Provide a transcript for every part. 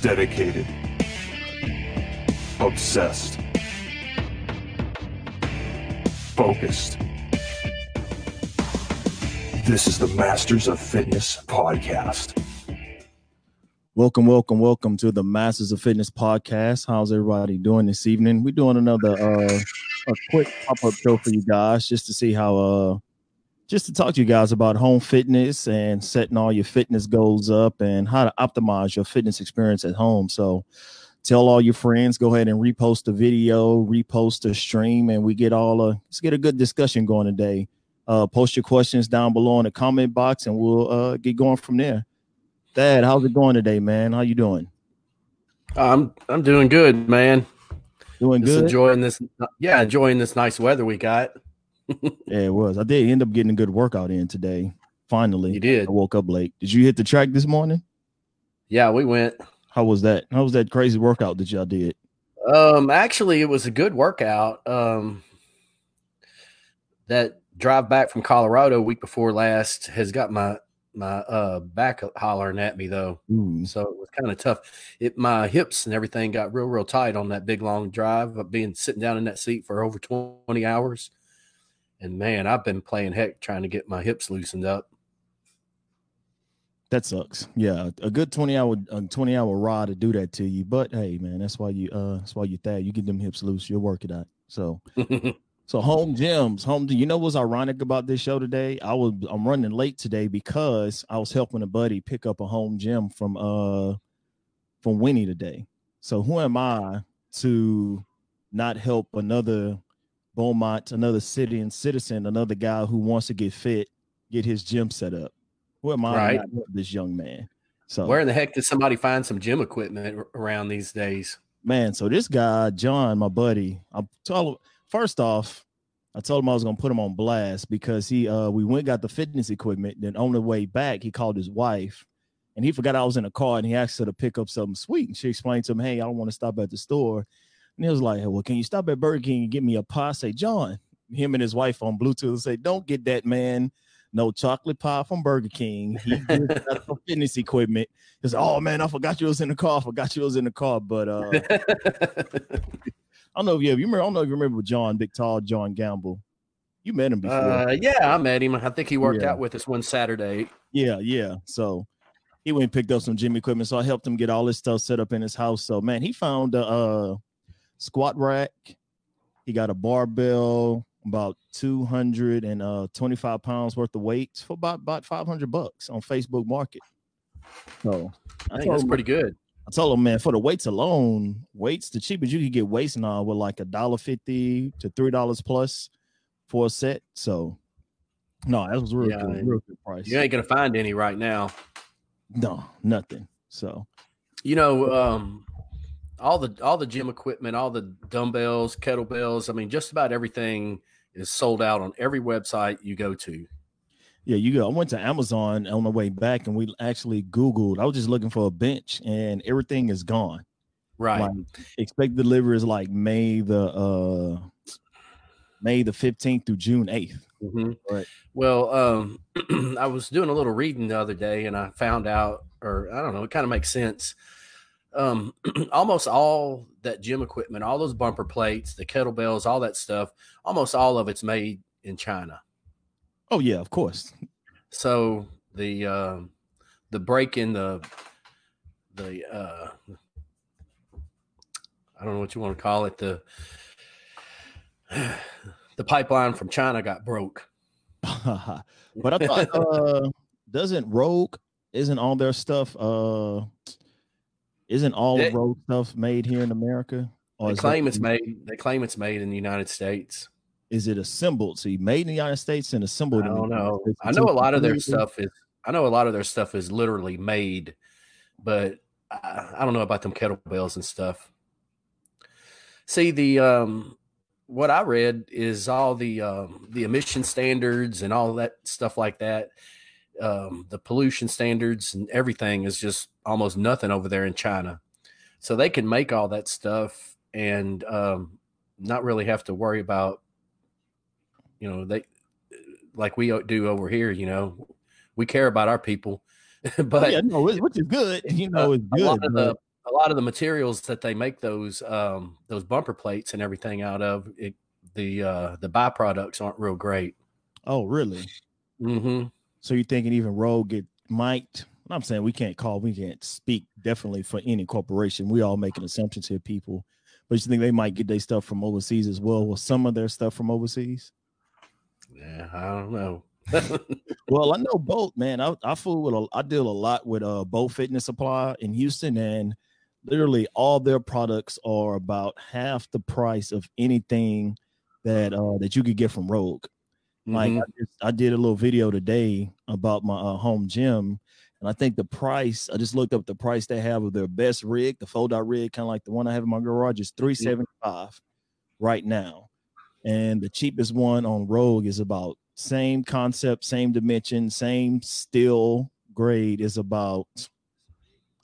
dedicated, obsessed, focused. This is the Masters of Fitness podcast. Welcome, welcome, welcome to the Masters of Fitness podcast. How's everybody doing this evening? We're doing another uh a quick pop-up show for you guys just to see how uh just to talk to you guys about home fitness and setting all your fitness goals up and how to optimize your fitness experience at home. So tell all your friends, go ahead and repost the video, repost the stream, and we get all uh let's get a good discussion going today. Uh post your questions down below in the comment box and we'll uh get going from there. Dad, how's it going today, man? How you doing? I'm I'm doing good, man. Doing Just good. enjoying this. Yeah, enjoying this nice weather we got. Yeah, it was. I did end up getting a good workout in today. Finally, You did. I woke up late. Did you hit the track this morning? Yeah, we went. How was that? How was that crazy workout that y'all did? Um, actually, it was a good workout. Um, that drive back from Colorado week before last has got my my uh back hollering at me though, Ooh, so it was kind of tough. It my hips and everything got real real tight on that big long drive of being sitting down in that seat for over twenty hours. And man, I've been playing heck trying to get my hips loosened up. that sucks. Yeah, a good twenty hour a twenty hour ride to do that to you. But hey, man, that's why you uh that's why you thad. You get them hips loose. You'll work it out. So So home gyms, home. You know what's ironic about this show today? I was I'm running late today because I was helping a buddy pick up a home gym from uh from Winnie today. So who am I to not help another Beaumont, another city and citizen, another guy who wants to get fit, get his gym set up? Who am I Right. this young man? So Where in the heck did somebody find some gym equipment around these days? man, so this guy, John, my buddy, I told him first off, I told him I was gonna put him on blast because he uh we went got the fitness equipment. Then on the way back, he called his wife and he forgot I was in the car and he asked her to pick up something sweet. And she explained to him, Hey, I don't want to stop at the store. And he was like, Well, can you stop at Burger King and get me a pie? I say, John, him and his wife on Bluetooth say, Don't get that man no chocolate pie from Burger King. He got some fitness equipment. He's oh man, I forgot you was in the car. I forgot you was in the car. But uh I don't know if you have, you remember. I don't know if you remember John, big tall John Gamble. You met him before. uh, yeah, I met him. I think he worked Yeah. out with us one Saturday. yeah, yeah. So he went and picked up some gym equipment. So I helped him get all his stuff set up in his house. So man, he found a uh, squat rack. He got a barbell, about two hundred and uh, twenty-five pounds worth of weights for about about five hundred bucks on Facebook Market. So I think that's him- pretty good. I told him, man, for the weights alone, weights the cheapest you could get weights now with like a dollar fifty to three dollars plus for a set. So no, that was real Yeah, good, real good price. You ain't gonna find any right now. No, nothing. So You know, um, all the all the gym equipment, all the dumbbells, kettlebells. I mean, just about everything is sold out on every website you go to. yeah, you go. I went to Amazon on the way back and we actually Googled. I was just looking for a bench and everything is gone. Right. Like expect delivery is like May the uh May the 15th through June 8th. hmm Right. Well, um, I was doing a little reading the other day, and I found out, or I don't know, it kind of makes sense. Um, almost all that gym equipment, all those bumper plates, the kettlebells, all that stuff, almost all of it's made in China. Oh yeah, of course. So the um, the break in the the uh, I don't know what you want to call it the the pipeline from China got broke. but I thought uh doesn't Rogue isn't all their stuff uh isn't all They- road stuff made here in America? Or They claim it, it's made. They claim it's made in the United States. is it assembled? See, made in the United States and assembled I don't United know. I know a lot of their stuff is. I know a lot of their stuff is literally made, but I, I don't know about them kettlebells and stuff. See the um, what I read is all the um, the emission standards and all that stuff like that. Um, the pollution standards and everything is just almost nothing over there in China, so they can make all that stuff and um, not really have to worry about you know they like we do over here you know we care about our people but yeah, no, which is good. You know, it's a good. lot of the a lot of the materials that they make those um, those bumper plates and everything out of it, the uh, the byproducts aren't real great. Oh, really? Mm-hmm. So you're thinking even Rogue get might? I'm saying we can't call, we can't speak definitely for any corporation. We all making assumptions here, people. But you think they might get their stuff from overseas as well? Well, some of their stuff from overseas? Yeah, I don't know. well, I know both, man. I, I fool with a, I deal a lot with uh Bolt Fitness Supply in Houston, and literally all their products are about half the price of anything that uh that you could get from Rogue. Like Mhm. I, just, I did a little video today about my uh, home gym, and I think the price. I just looked up the price they have of their best rig, the fold out rig, kind of like the one I have in my garage, is three seventy five right now, and the cheapest one on Rogue is about same concept, same dimension, same steel grade is about,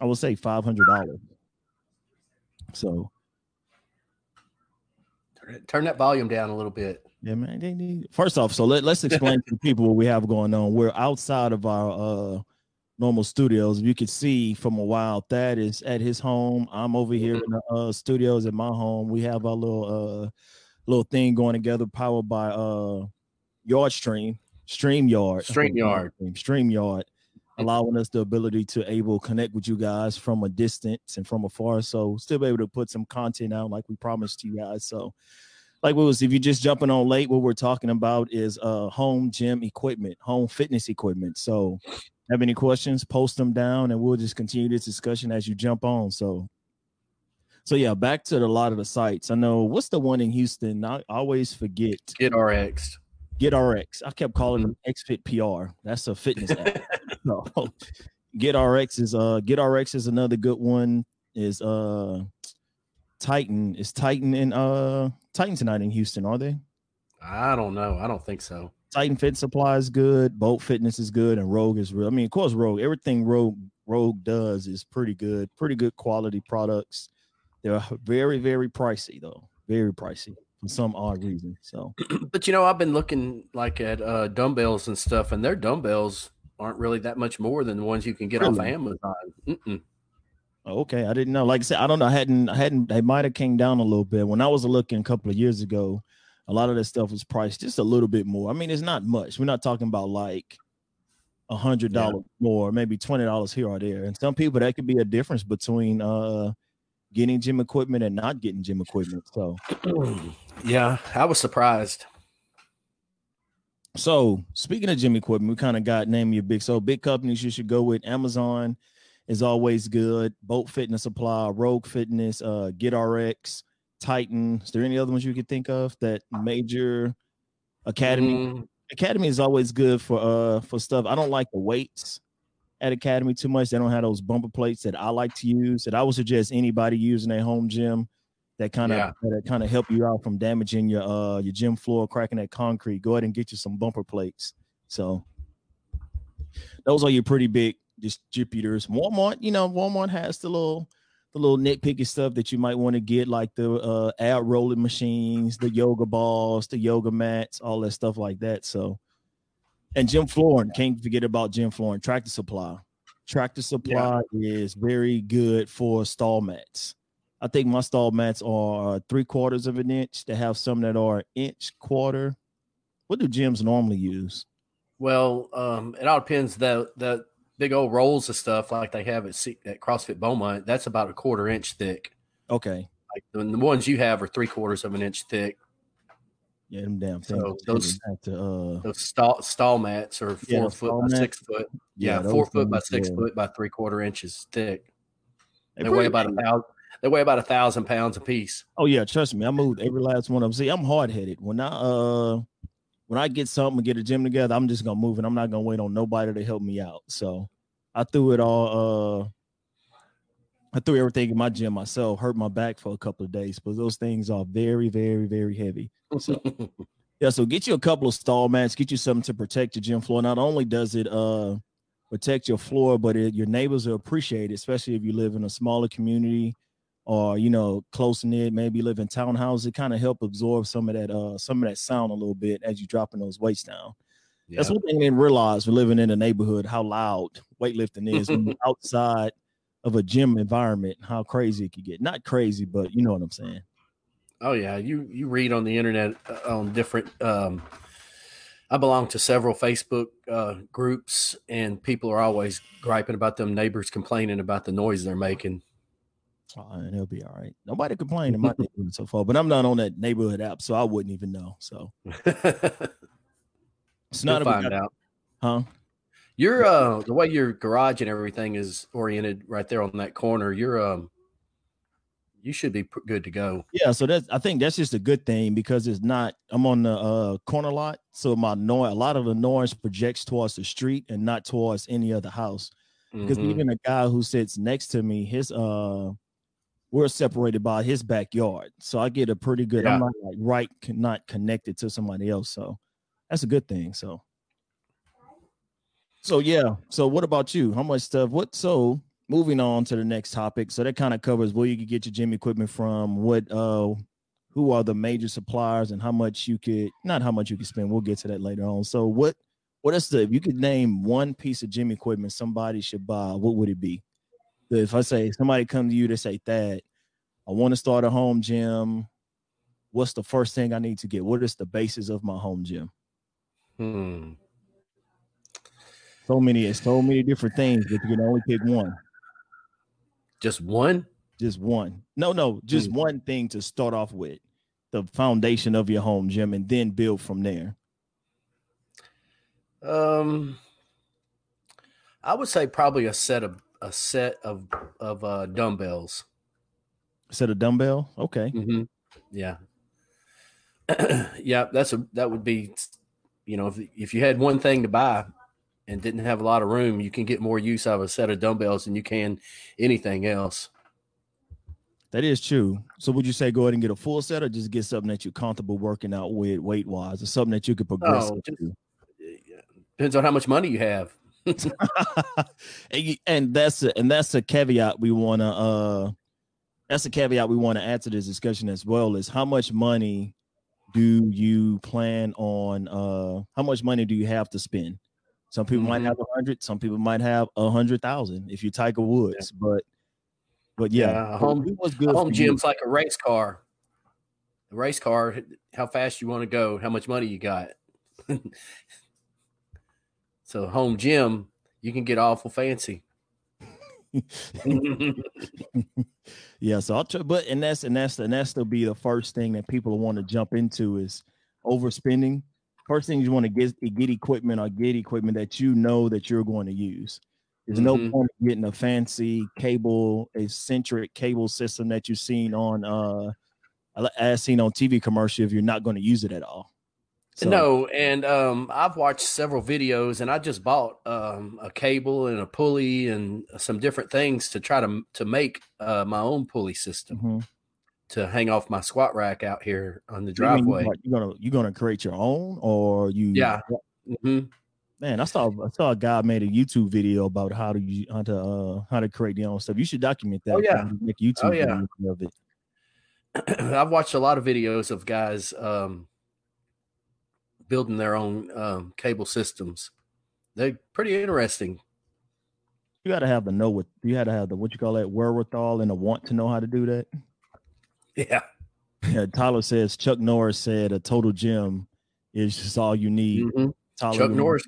I would say five hundred dollars. So Turn it- Turn that volume down a little bit. Yeah, man. First off, so let, let's explain to people what we have going on. We're outside of our uh normal studios. You can see from a while that is at his home. I'm over here in the uh studios at my home. We have our little uh little thing going together, powered by uh Yard Stream, Stream Yard, StreamYard. Stream Yard, allowing us the ability to able connect with you guys from a distance and from afar. So still be able to put some content out like we promised you guys. So like what was if you're just jumping on late, what we're talking about is uh home gym equipment, home fitness equipment. So have any questions, post them down and we'll just continue this discussion as you jump on. So so yeah, back to the, a lot of the sites. I know what's the one in Houston? I always forget. Get RX. Get RX. I kept calling them XFit PR. That's a fitness app. No. Get RX is uh Get RX is another good one. Is uh Titan is Titan in uh Titan tonight in Houston, are they? I don't know. I don't think so. Titan Fit Supply is good, Bolt Fitness is good, and Rogue is real. I mean, of course, Rogue, everything Rogue Rogue does is pretty good, pretty good quality products. They're very, very pricey though. Very pricey for some odd reason. So But you know, I've been looking like at uh, dumbbells and stuff, and their dumbbells aren't really that much more than the ones you can get off Really? Amazon. Mm-mm. Okay, I didn't know. Like I said, I don't know. I hadn't, I hadn't. They might have came down a little bit when I was looking a couple of years ago. A lot of that stuff was priced just a little bit more. I mean, it's not much. We're not talking about like a hundred dollars more, maybe twenty dollars here or there. And some people that could be a difference between uh getting gym equipment and not getting gym equipment. So, yeah, I was surprised. so speaking of gym equipment, we kind of got name your big so big companies you should go with. Amazon is always good. Bolt Fitness Supply, Rogue Fitness, uh, GetRx, Titan. Is there any other ones you could think of that major Academy? Mm, Academy is always good for uh for stuff. I don't like the weights at Academy too much. They don't have those bumper plates that I like to use. That I would suggest anybody using a home gym that kind of Yeah. that kind of help you out from damaging your uh your gym floor, cracking that concrete. Go ahead and get you some bumper plates. So those are your pretty big distributors. Walmart, you know, Walmart has the little the little nitpicky stuff that you might want to get, like the uh ad rolling machines, the yoga balls, the yoga mats, all that stuff like that. So and gym flooring, can't forget about gym flooring, tractor supply. Tractor supply is very good for stall mats. I think my stall mats are three quarters of an inch. They have some that are inch quarter. What do gyms normally use? well, um, it all depends. The the big old rolls of stuff like they have at, C- at CrossFit Beaumont, that's about a quarter inch thick. Okay. Like the, the ones you have are three quarters of an inch thick. Yeah, them damn things. So those- to, uh, Those stall stall mats are four those foot by mats. six foot. Yeah, those four foot by six yeah. foot by three quarter inches thick. They They weigh about a thousand. They weigh about a thousand pounds apiece. Oh yeah, trust me, I moved every last one of them. See, I'm hard headed. When I uh when I get something and get a gym together, I'm just gonna move it. I'm not gonna wait on nobody to help me out. So I threw it all uh I threw everything in my gym myself, hurt my back for a couple of days, but those things are very, very, very heavy. So yeah, so get you a couple of stall mats, get you something to protect your gym floor. Not only does it uh protect your floor, but it, your neighbors will appreciate it, especially if you live in a smaller community or you know close knit, maybe live in townhouses. It kind of help absorb some of that uh some of that sound a little bit as you dropping those weights down. yeah. That's one thing I didn't realize for living in a neighborhood how loud weightlifting is when you're outside of a gym environment, how crazy it could get. Not crazy, but you know what I'm saying. Oh yeah, you you read on the internet uh, on different. Um, I belong to several Facebook uh, groups, and people are always griping about them neighbors complaining about the noise they're making. Oh, and it'll be all right. Nobody complained in my neighborhood so far, but I'm not on that neighborhood app, so I wouldn't even know. So it's not find out. huh? Your uh, the way your garage and everything is oriented right there on that corner. You're um, you should be good to go. Yeah, so that's I think that's just a good thing because it's not I'm on the uh corner lot, so my noise a lot of the noise projects towards the street and not towards any other house. Because Mhm. even a guy who sits next to me, his uh we're separated by his backyard. So I get a pretty good I'm not like right not connected to somebody else. So that's a good thing. So so yeah. So what about you? How much stuff? What so moving on to the next topic. So that kind of covers where you could get your gym equipment from, what uh who are the major suppliers and how much you could not how much you could spend. We'll get to that later on. So what what is the if you could name one piece of gym equipment somebody should buy, what would it be? If I say somebody come to you to say that I want to start a home gym, what's the first thing I need to get? What is the basis of my home gym? Hmm. So many, it's so many different things, but you can only pick one. Just one. Just one. No, no, just Hmm. one thing to start off with. The foundation of your home gym and then build from there. Um, I would say probably a set of a set of of uh, dumbbells. Set of dumbbell. Okay. Mm-hmm. Yeah, yeah. That's a that would be, you know, if if you had one thing to buy and didn't have a lot of room, you can get more use out of a set of dumbbells than you can anything else. That is true. So would you say go ahead and get a full set or just get something that you're comfortable working out with weight wise or something that you could progress Oh, just- into? Depends on how much money you have. and, and that's a, and that's a caveat we want to uh that's a caveat we want to add to this discussion as well is how much money do you plan on uh how much money do you have to spend some people might Mhm. have a hundred some people might have a hundred thousand if you're tiger woods but but yeah, Yeah, home- was good home for you. gym's like a race car. The race car, how fast you want to go, how much money you got. so home gym, you can get awful fancy. yeah so i'll try but and that's and that's and that's to be the first thing that people want to jump into is overspending first thing you want to get get equipment or get equipment that you know that you're going to use there's no Mhm. point in getting a fancy cable eccentric cable system that you've seen on uh as seen on tv commercial if you're not going to use it at all So- No, and um, I've watched several videos, and I just bought um, a cable and a pulley and some different things to try to to make uh, my own pulley system Mhm. to hang off my squat rack out here on the You you driveway. like- you're gonna you're gonna create your own or you Yeah. hmm Man, I saw I saw a guy made a YouTube video about how to how to uh how to create their own stuff. You should document that. Oh, yeah. make YouTube Oh, yeah. of it. I've watched a lot of videos of guys um, building their own um, cable systems. They're pretty interesting. You got to have the know what you had to have the what you call that wherewithal and a want to know how to do that. Yeah. Yeah, Tyler says Chuck Norris said a total gym is just all you need. Mhm. Tyler Chuck Norris-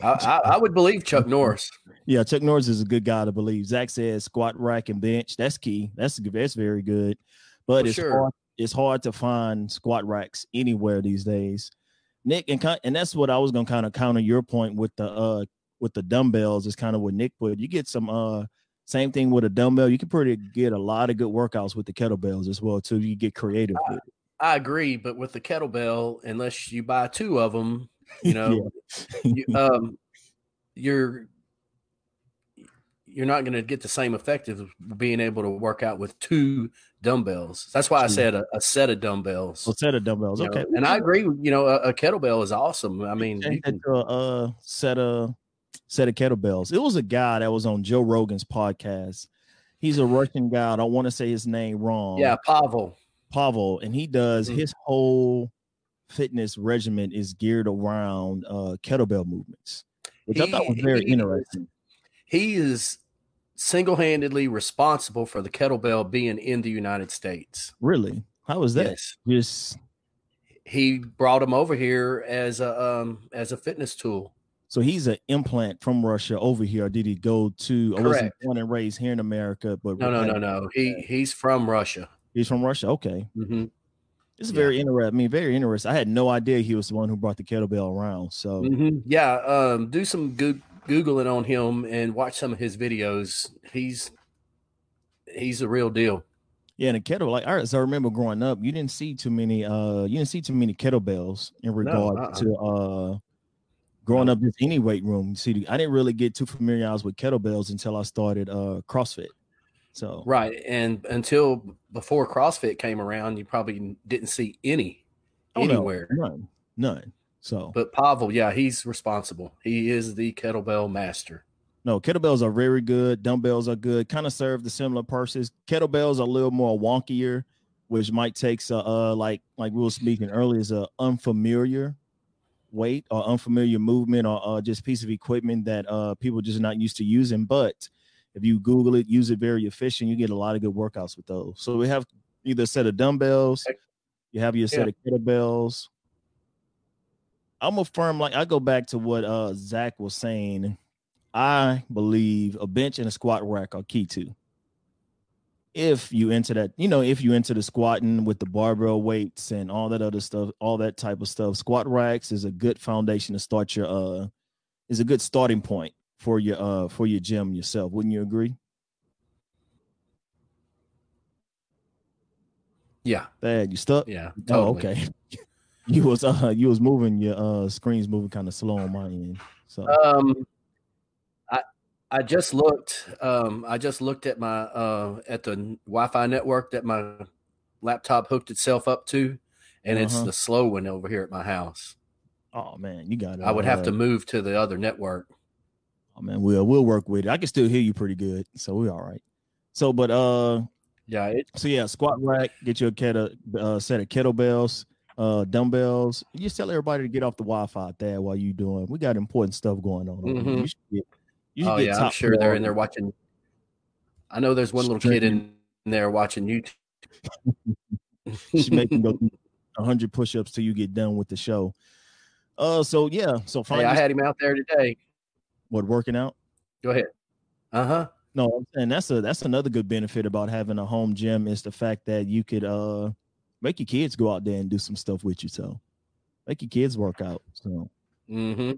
Norris. I, I, I would believe Chuck Norris. Yeah, Chuck Norris is a good guy to believe. Zach says squat rack and bench. That's key. That's that's very good. But For it's sure. hard, it's hard to find squat racks anywhere these days. Nick and and that's what I was gonna kind of counter your point with the uh with the dumbbells is kind of what Nick put. You get some uh same thing with a dumbbell. You can pretty get a lot of good workouts with the kettlebells as well too. You get creative with it. I agree, but with the kettlebell, unless you buy two of them, you know, you, um, you're you're not going to get the same effect of being able to work out with two dumbbells. That's why I said a, a set of dumbbells. A set of dumbbells. you know, Okay. and I agree. You know, a, a kettlebell is awesome. I mean, you can, a uh, set of set of kettlebells. It was a guy that was on Joe Rogan's podcast. He's a Russian guy. I don't want to say his name wrong. yeah, Pavel. Pavel, and he does Mhm. his whole fitness regimen is geared around uh, kettlebell movements, which I thought was very he- interesting. He is single-handedly responsible for the kettlebell being in the United States. Really? How was that? Yes. Just He brought him over here as a um as a fitness tool. so he's an implant from Russia over here. Did he go to? Or was he Correct. born and raised here in America? But No, no, no, no. He he's from Russia. He's from Russia. Okay, hmm it's Yeah. very interesting. I mean, very interesting. I had no idea he was the one who brought the kettlebell around. So hmm Yeah, um, do some goo- googling on him and watch some of his videos. He's he's a real deal. yeah, and the kettle like I, so I remember growing up, you didn't see too many. Uh, you didn't see too many kettlebells in regard uh-uh. to uh. Growing up, just any weight room. See, I didn't really get too familiarized with kettlebells until I started uh CrossFit. So Right, and until before CrossFit came around, you probably didn't see any Oh, no. anywhere. none, none. So But Pavel, yeah, he's responsible. He is the kettlebell master. No, kettlebells are very good. Dumbbells are good. Kind of serve the similar purposes. Kettlebells are a little more wonkier, which might take uh, uh like like we were speaking earlier, is a unfamiliar weight or unfamiliar movement or uh, just piece of equipment that uh people just not used to using. But if you Google it, use it very efficient, you get a lot of good workouts with those. So we have either a set of dumbbells, you have your set of kettlebells. I'm a firm like I go back to what uh Zach was saying. I believe a bench and a squat rack are key to. If you into that, you know, if you into the squatting with the barbell weights and all that other stuff, all that type of stuff, squat racks is a good foundation to start your uh is a good starting point for your uh for your gym yourself. Wouldn't you agree? Yeah, Dad, you stuck? yeah, Oh, okay. You was uh you was moving your uh screens moving kind of slow on my end. So Um, I I just looked. Um, I just looked at my uh at the Wi-Fi network that my laptop hooked itself up to, and it's Uh-huh. the slow one over here at my house. oh man, you got it. I would have to move to the other network. Oh man, we'll we'll work with it. I can still hear you pretty good, so we're all right. So, but uh, Yeah, it, so yeah, squat rack, get you a kettle, uh, set of kettlebells, uh, dumbbells. You just tell everybody to get off the Wi-Fi there while you doing. We got important stuff going on. Mhm. You should get. You should oh get yeah, I'm sure they're in there watching. I know there's one little kid in there watching YouTube. She make you go hundred push-ups till you get done with the show. Uh, so yeah, so Hey, I had him out there today. what working out. Go ahead. Uh huh. No, and that's a that's another good benefit about having a home gym is the fact that you could uh make your kids go out there and do some stuff with you. So make your kids work out. So Mm-hmm.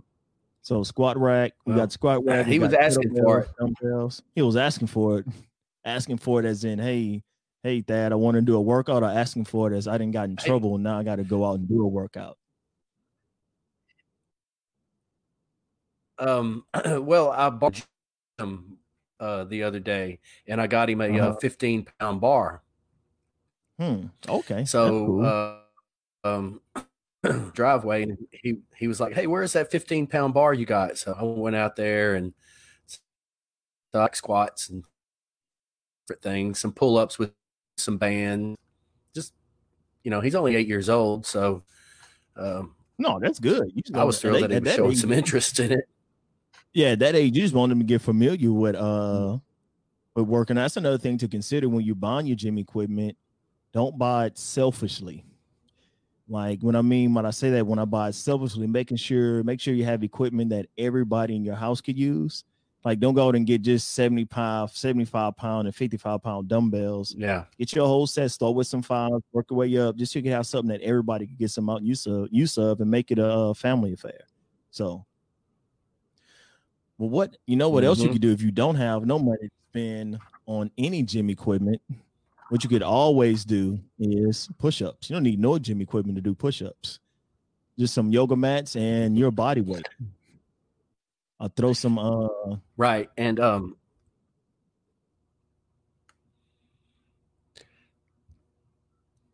so squat rack, we Well, got squat rack. he was asking for kettlebells, Dumbbells. He was asking for it, asking for it as in, hey, hey, Dad, I want to do a workout, or asking for it as I didn't got in trouble and now I got to go out and do a workout. Um. Well, I bought him uh, the other day, and I got him a uh, Uh-huh. 15 pound bar. Hmm. Okay. So, cool. uh, um, driveway, and he he was like, "Hey, where's that 15 pound bar you got?" So I went out there and like squats and different things, some pull ups with some band. Just you know, he's only eight years old, so um, no, that's good. I was thrilled at that he was showing age- some interest in it. yeah, that age, you just want them to get familiar with uh Mm-hmm. with working. That's another thing to consider when you buy your gym equipment. Don't buy it selfishly. Like when I mean when I say that, when I buy it selfishly, making sure make sure you have equipment that everybody in your house could use. Like don't go out and get just 70 pound, 75 pound, and 55 pound dumbbells. Yeah, Get your whole set, start with some files, work your way up, just so you can have something that everybody can get some out use of, use of and make it a, family affair. So well, what you know what else you Mhm. could do if you don't have no money to spend on any gym equipment? What you could always do is push-ups. You don't need no gym equipment to do push-ups. Just some yoga mats and your body weight. I'll throw some uh right. And um,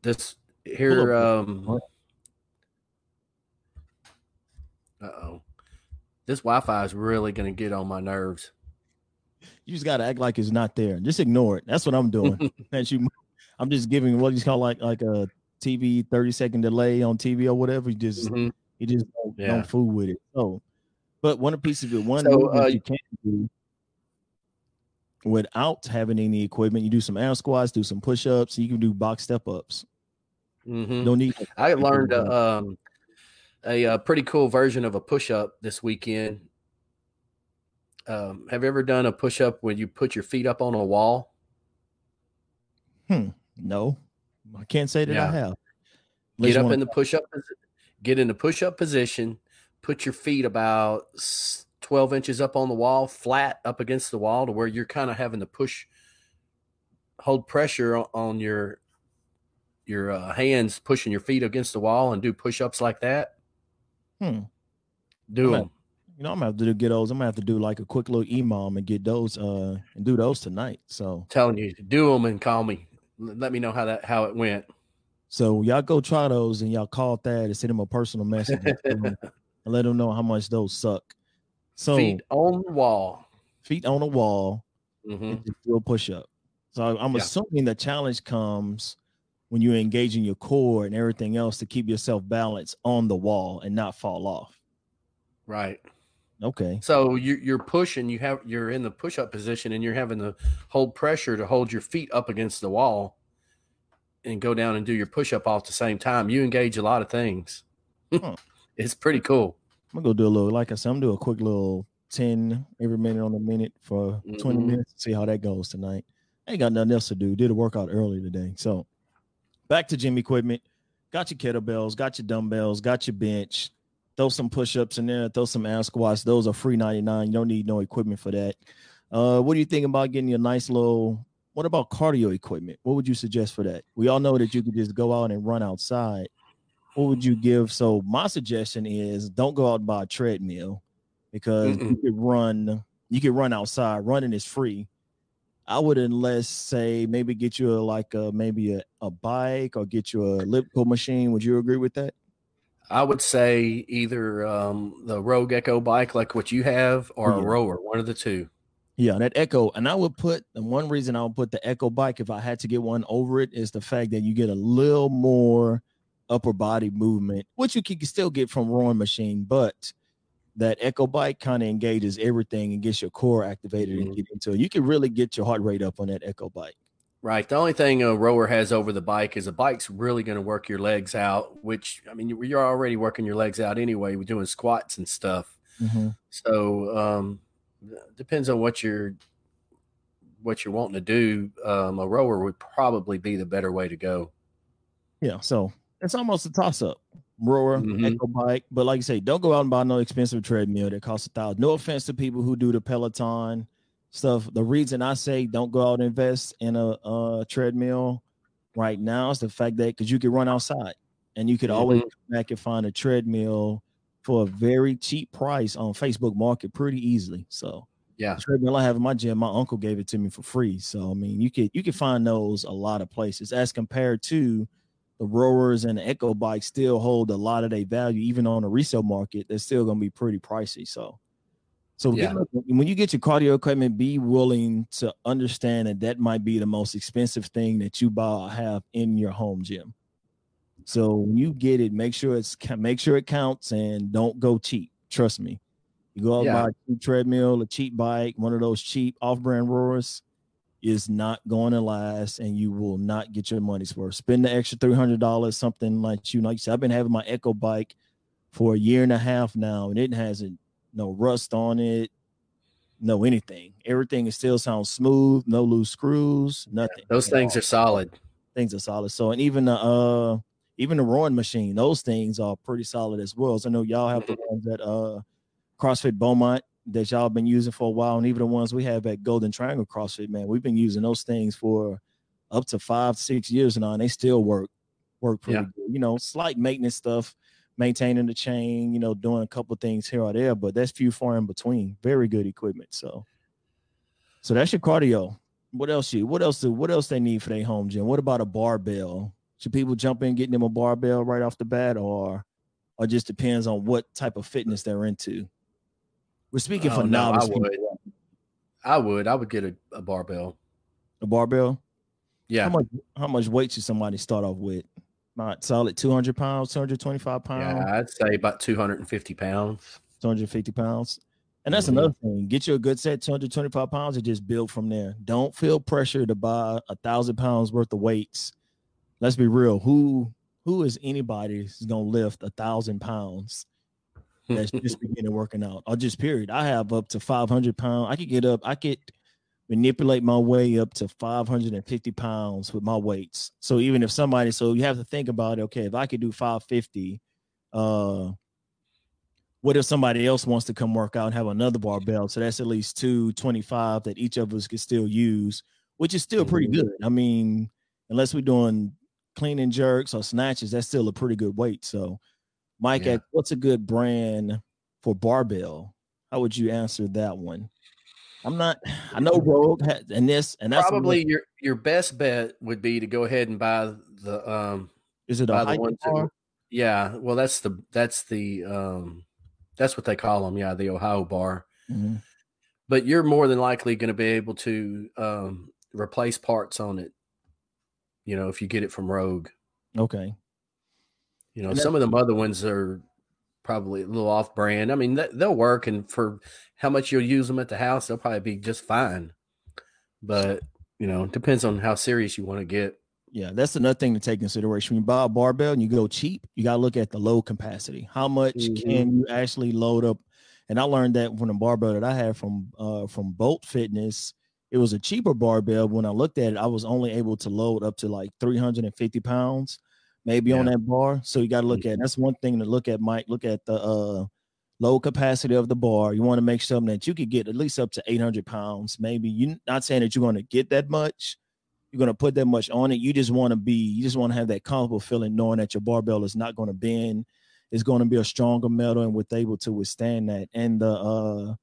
this here um. Uh oh, this Wi-Fi is really going to get on my nerves. You just gotta act like it's not there. Just ignore it. That's what I'm doing. As you I'm just giving what you call like like a TV 30 second delay on TV or whatever. You just Mhm. you just don't, Yeah. don't fool with it. So but one piece of it, one So, uh, you can do. without having any equipment. You do some air squats, do some push ups, you can do box step ups. Mhm. No need. I learned uh, um, a, a pretty cool version of a push up this weekend. Um, have you ever done a push up when you put your feet up on a wall? Hmm. No, I can't say that I Yeah. have. Unless Get up wanna- in the push up, get in the push up position, put your feet about 12 inches up on the wall, flat up against the wall to where you're kind of having to push, hold pressure on your your uh, hands, pushing your feet against the wall and do push ups like that. Hmm. Do them. You know, I'm gonna have to do, get those. I'm gonna have to do like a quick little emom and get those uh and do those tonight. So telling you, to do them and call me. Let me know how that how it went. so y'all go try those and y'all call Thad and send him a personal message and, tell him- and let him know how much those suck. So Feet on the wall. feet on the wall hmm do a push up. So I'm Yeah. assuming the challenge comes when you're engaging your core and everything else to keep yourself balanced on the wall and not fall off. Right. Okay. So you, you're pushing. You have you're in the push up position, and you're having to hold pressure to hold your feet up against the wall, and go down and do your push up all at the same time. You engage a lot of things. It's pretty cool. I'm gonna go do a little, like I said, I'm gonna do a quick little 10 every minute on the minute for 20 Mhm. minutes, see how that goes tonight. I ain't got nothing else to do. Did a workout early today. So back to gym equipment. Got your kettlebells, got your dumbbells, got your bench. Throw some push-ups in there, throw some air squats. Those are free 99. You don't need no equipment for that. Uh, what do you think about getting a nice little what about cardio equipment? What would you suggest for that? We all know that you could just go out and run outside. What would you give? So my suggestion is don't go out and buy a treadmill because you Mm-mm. could run, you could run outside. Running is free. I would unless say maybe get you a like a maybe a, a bike or get you a elliptical machine. Would you agree with that? I would say either um, the Rogue Echo bike, like what you have, or Oh, a rower, one of the two. Yeah, that Echo, and I would put and one reason I would put the Echo bike if I had to get one over it is the fact that you get a little more upper body movement, which you can still get from rowing machine, but that Echo bike kind of engages everything and gets your core activated and Mhm. get into it. You can really get your heart rate up on that Echo bike. Right. The only thing a rower has over the bike is a bike's really going to work your legs out, which I mean, you- you're already working your legs out anyway. We're doing squats and stuff. So um, depends on what you're what you're wanting to do. Um, a rower would probably be the better way to go. Yeah, so it's almost a toss up. Rower, Mhm. Echo bike, but like you say, don't go out and buy no expensive treadmill that costs a thousand. No offense to people who do the Peloton stuff. The reason I say don't go out and invest in a, uh treadmill right now is the fact that because you can run outside and you could always Mhm. come back and find a treadmill for a very cheap price on Facebook Market pretty easily. So Yeah. treadmill I have in my gym, my uncle gave it to me for free. So I mean, you could you can find those a lot of places as compared to the rowers and the echo bikes still hold a lot of their value, even on the resale market. They're still going to be pretty pricey. So, so Yeah. when you get your cardio equipment, be willing to understand that that might be the most expensive thing that you buy or have in your home gym. So when you get it, make sure it's make sure it counts and don't go cheap. Trust me. You go out Yeah. buy a cheap treadmill, a cheap bike, one of those cheap off-brand rowers is not going to last and you will not get your money's worth. Spend the extra $300, something like you know, like you said, I've been having my Echo bike for a year and a half now and it hasn't no rust on it, no anything. Everything is still sounds smooth, no loose screws, nothing. Those things all are solid. things are solid. So and even the uh even the rowing machine, those things are pretty solid as well. So I know y'all have the ones at uh CrossFit Beaumont that y'all been using for a while, and even the ones we have at Golden Triangle CrossFit, man, we've been using those things for up to five, six years now, and they still work work pretty Yeah. good. You know, slight maintenance stuff, maintaining the chain, you know, doing a couple things here or there, but that's few far in between. Very good equipment. So so that's your cardio. What else you what else do what else they need for their home gym? What about a barbell? Should people jump in getting them a barbell right off the bat or or just depends on what type of fitness they're into? We're speaking Oh, for no, I would. people. I would. I would get a, a barbell. A barbell? Yeah. How much how much weight should somebody start off with? Not solid 200 pounds, 225 pounds, Yeah. I'd say about 250 pounds. 250 pounds. And that's Mhm. another thing. Get you a good set, 225 pounds, and just build from there. Don't feel pressure to buy a thousand pounds worth of weights. Let's be real. Who who is anybody who's gonna lift a thousand pounds that's just beginning working out? Or just period. I have up to 500 pounds. I could get up, I could manipulate my way up to 550 pounds with my weights. So even if somebody, so you have to think about okay, if I could do 550, uh what if somebody else wants to come work out and have another barbell? So that's at least 225 that each of us could still use, which is still pretty Mhm. good. I mean, unless we're doing clean and jerks or snatches, that's still a pretty good weight. So, Mike, Yeah. what's a good brand for barbell? How would you answer that one? I'm not. I know Rogue and this and that's Probably your your best bet would be to go ahead and buy the um Is it a the that- bar? yeah well that's the that's the um that's what they call them yeah the Ohio bar Mhm. but you're more than likely going to be able to um replace parts on it you know if you get it from Rogue Okay. you know some of them other ones are probably a little off brand I mean th- they'll work and for how much you'll use them at the house they'll probably be just fine but you know it depends on how serious you want to get Yeah, that's another thing to take consideration. When you buy a barbell and you go cheap, you gotta look at the load capacity. How much Mhm. can you actually load up? And I learned that from the barbell that I had from uh from Bolt Fitness. It was a cheaper barbell. When I looked at it, I was only able to load up to like 350 pounds, maybe on that bar. So you got to look at that's one thing to look at, Mike. Look at the uh load capacity of the bar. You want to make something that you could get at least up to 800 pounds. Maybe you're not saying that you're going to get that much, you're going to put that much on it. You just want to be, you just want to have that comfortable feeling knowing that your barbell is not going to bend. It's going to be a stronger metal and with able to withstand that. And the, uh,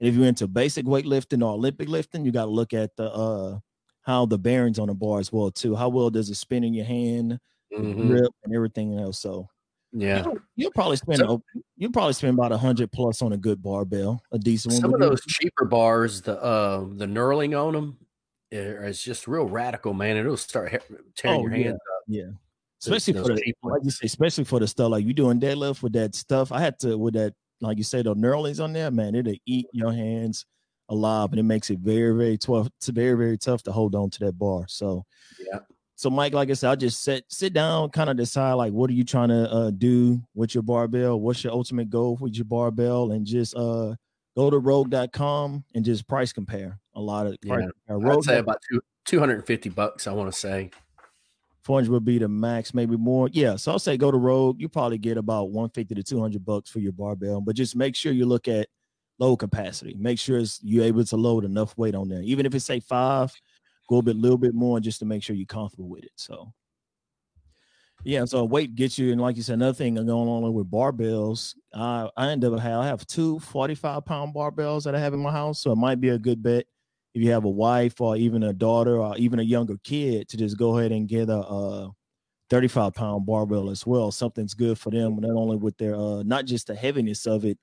if you're into basic weightlifting or Olympic lifting, you got to look at the, uh, how the bearings on the bar as well too. How well does it spin in your hand, the Mhm. grip, and everything else. So yeah you'll, you'll probably spend So- you'll probably spend about a hundred plus on a good barbell, a decent one. some of Would you- those cheaper bars, the uh, the knurling on them is just real radical, man. It'll start tearing Oh, your yeah. hands up. yeah, especially those for the cheap like you say, especially for the stuff like you doing deadlift with that stuff. I had to with that, like you say, the knurlings on there, man. It'll eat your hands alive, and it makes it very, very tough. It's very, very tough to hold on to that bar. So Yeah. So Mike, like I said, I just sit sit down, kind of decide like what are you trying to uh, do with your barbell? What's your ultimate goal with your barbell? And just uh go to rogue.com and just price compare. A lot of Yeah. compare. I'd say about two two hundred and fifty bucks. I want to say. 400 would be the max, maybe more. Yeah. So I'll say go to Rogue. You probably get about 150 to 200 bucks for your barbell, but just make sure you look at load capacity. Make sure it's you're able to load enough weight on there. Even if it's say five, a bit, little bit more just to make sure you're comfortable with it. So yeah, so weight gets you, and like you said, another thing going on with barbells. I I end up I have two 45 pound barbells that I have in my house, so it might be a good bet if you have a wife or even a daughter or even a younger kid to just go ahead and get a, uh 35 pound barbell as well. Something's good for them, not only with their uh not just the heaviness of it,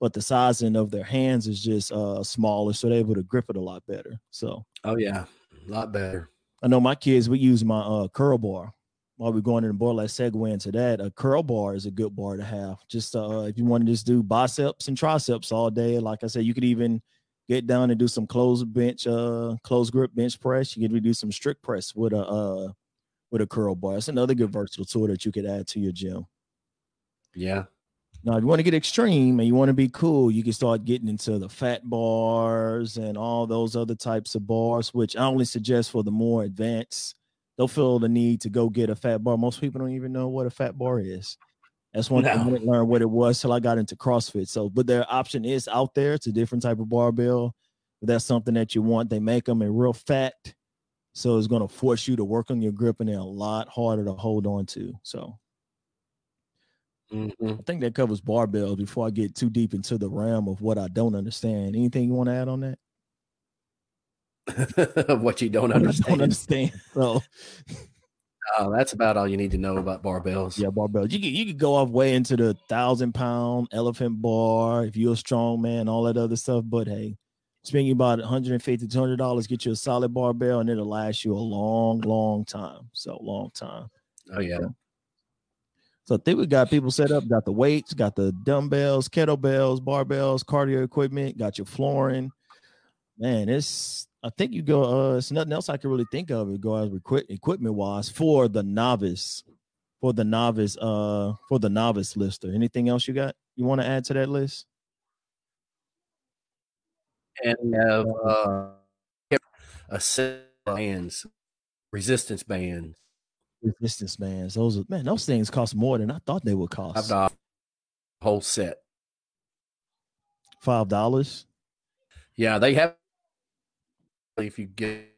but the sizing of their hands is just uh smaller, so they're able to grip it a lot better. So Oh yeah, a lot better. I know my kids, we use my uh curl bar while we're going in the board. Let's segue into that. A curl bar is a good bar to have. Just uh if you want to just do biceps and triceps all day. Like I said, you could even get down and do some closed bench, uh close grip bench press. You could do some strict press with a uh with a curl bar. It's another good versatile tool that you could add to your gym. Yeah. Now, if you want to get extreme and you want to be cool, you can start getting into the fat bars and all those other types of bars, which I only suggest for the more advanced. They'll feel the need to go get a fat bar. Most people don't even know what a fat bar is. That's one thing I didn't learn what it was till I got into CrossFit. So, but their option is out there. It's a different type of barbell. If that's something that you want, they make them in real fat. So it's going to force you to work on your grip and they're a lot harder to hold on to. So Mhm. I think that covers barbells before I get too deep into the realm of what I don't understand. Anything you want to add on that? Of what you don't I don't understand. understand. So Oh, that's about all you need to know about barbells. yeah, barbells. You could you could go off way into the thousand pound elephant bar if you're a strong man, all that other stuff. But hey, spending about 150 200 dollars, get you a solid barbell, and it'll last you a long, long time. So long time. Oh yeah. So I think we got people set up, got the weights, got the dumbbells, kettlebells, barbells, cardio equipment, got your flooring. Man, it's I think you go uh it's nothing else I can really think of go as equipment wise for the novice. For the novice, uh for the novice lister. Anything else you got you want to add to that list? And we have uh bands, resistance bands resistance bands. Those are, man, those things cost more than I thought they would cost. Five dollars whole set. Five dollars. Yeah, they have. If you get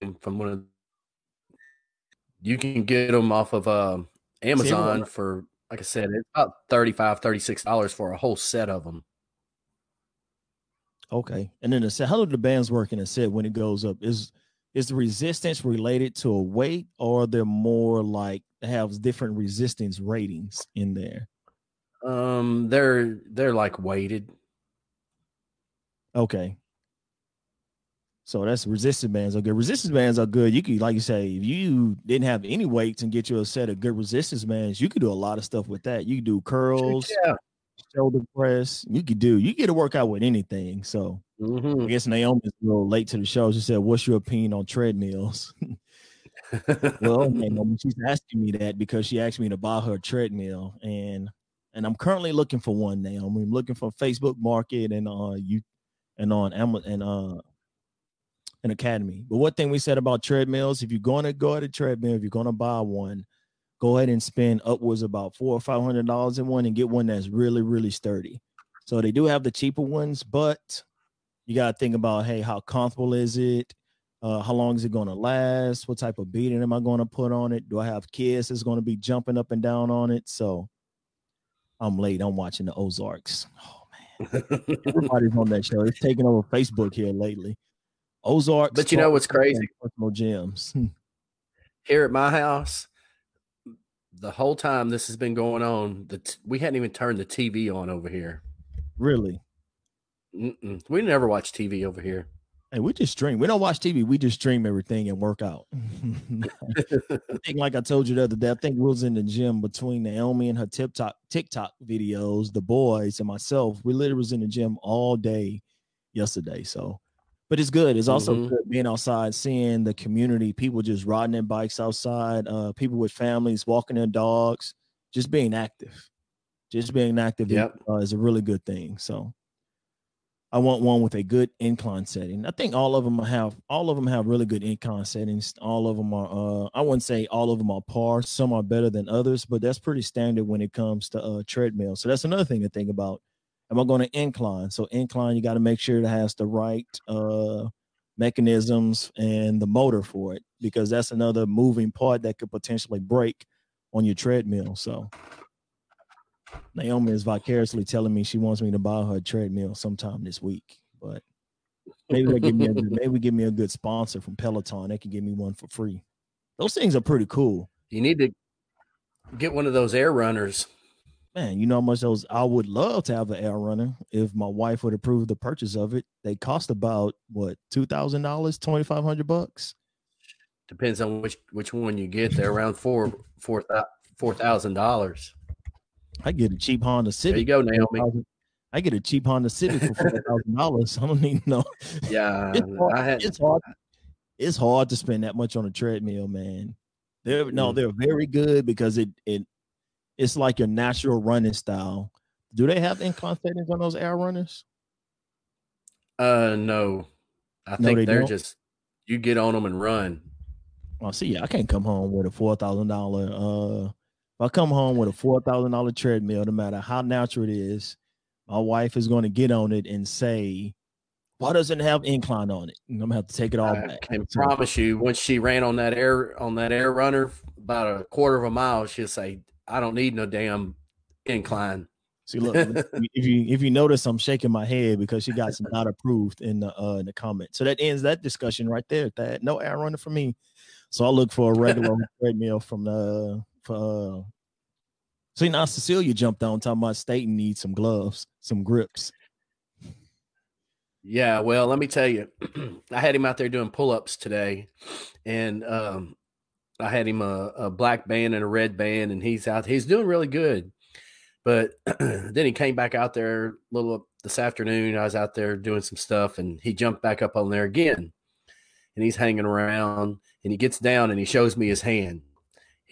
them from one of, you can get them off of uh, Amazon for, like I said, it's about 35 dollars for a whole set of them. Okay, and then the set. How do the bands work in a set when it goes up? Is is the resistance related to a weight or they're more like have different resistance ratings in there um they're they're like weighted okay so that's resistance bands are good resistance bands are good you could like you say if you didn't have any weights and get you a set of good resistance bands you could do a lot of stuff with that you could do curls yeah shoulder press. You could do. You get to work out with anything. So mm-hmm. I guess Naomi's a little late to the show. She said, "What's your opinion on treadmills?" well, Naomi, she's asking me that because she asked me to buy her treadmill, and and I'm currently looking for one. Naomi, I'm looking for Facebook Market and uh you and on Amazon and uh an academy. But one thing we said about treadmills, if you're going to go at a treadmill, if you're going to buy one, go ahead and spend upwards about four or five hundred dollars in one and get one that's really really sturdy so they do have the cheaper ones but you got to think about hey how comfortable is it? Uh, how long is it going to last? What type of beating am i going to put on it? Do i have kids that's going to be jumping up and down on it? So i'm late. I'm watching the ozarks. Oh man. Everybody's on that show. It's taking over facebook here lately. Ozarks but you know what's crazy? personal gyms. Here at my house the whole time this has been going on, the t- we hadn't even turned the TV on over here. Really? Mm-mm. We never watch TV over here. Hey, we just stream. We don't watch TV. We just stream everything and work out. I think, like I told you the other day, I think we was in the gym between Naomi and her TikTok TikTok videos, the boys and myself. We literally was in the gym all day yesterday. So but it's good. It's also mm-hmm. good being outside, seeing the community, people just riding their bikes outside, uh, people with families walking their dogs, just being active. Just being active yep. uh, is a really good thing. So I want one with a good incline setting. I think all of them have all of them have really good incline settings. All of them are uh, I wouldn't say all of them are par. Some are better than others, but that's pretty standard when it comes to uh, treadmill. So that's another thing to think about am I going to incline? So incline, you got to make sure it has the right uh, mechanisms and the motor for it, because that's another moving part that could potentially break on your treadmill. So Naomi is vicariously telling me she wants me to buy her a treadmill sometime this week, but maybe they give me a good, maybe give me a good sponsor from Peloton. They can give me one for free. Those things are pretty cool. You need to get one of those air runners man, you know how much those I would love to have an air runner if my wife would approve the purchase of it. They cost about what two thousand dollars, twenty five hundred bucks. Depends on which which one you get. They're around four four four thousand dollars. I get a cheap Honda Civic. There you go, Naomi. I get a cheap Honda Civic for four thousand dollars. I don't even know. Yeah, it's hard, had, it's hard. It's hard to spend that much on a treadmill, man. They're no, mm. they're very good because it it it's like your natural running style. Do they have incline settings on those air runners? Uh, no. I no, think they they're don't? just you get on them and run. Well, oh, see, I can't come home with a four thousand dollar. Uh, if I come home with a four thousand dollar treadmill, no matter how natural it is, my wife is going to get on it and say, "Why doesn't it have incline on it?" And I'm gonna have to take it all I back. can promise you, once she ran on that air on that air runner about a quarter of a mile, she'll say, I don't need no damn incline. See, look, if you if you notice, I'm shaking my head because she got some not approved in the uh in the comment. So that ends that discussion right there. That no air runner for me. So I'll look for a regular treadmill from the for uh see now Cecilia jumped on talking about Staten needs some gloves, some grips. Yeah, well, let me tell you, I had him out there doing pull-ups today, and um, I had him a, a black band and a red band, and he's out. He's doing really good. But then he came back out there a little this afternoon. I was out there doing some stuff, and he jumped back up on there again. And he's hanging around, and he gets down and he shows me his hand.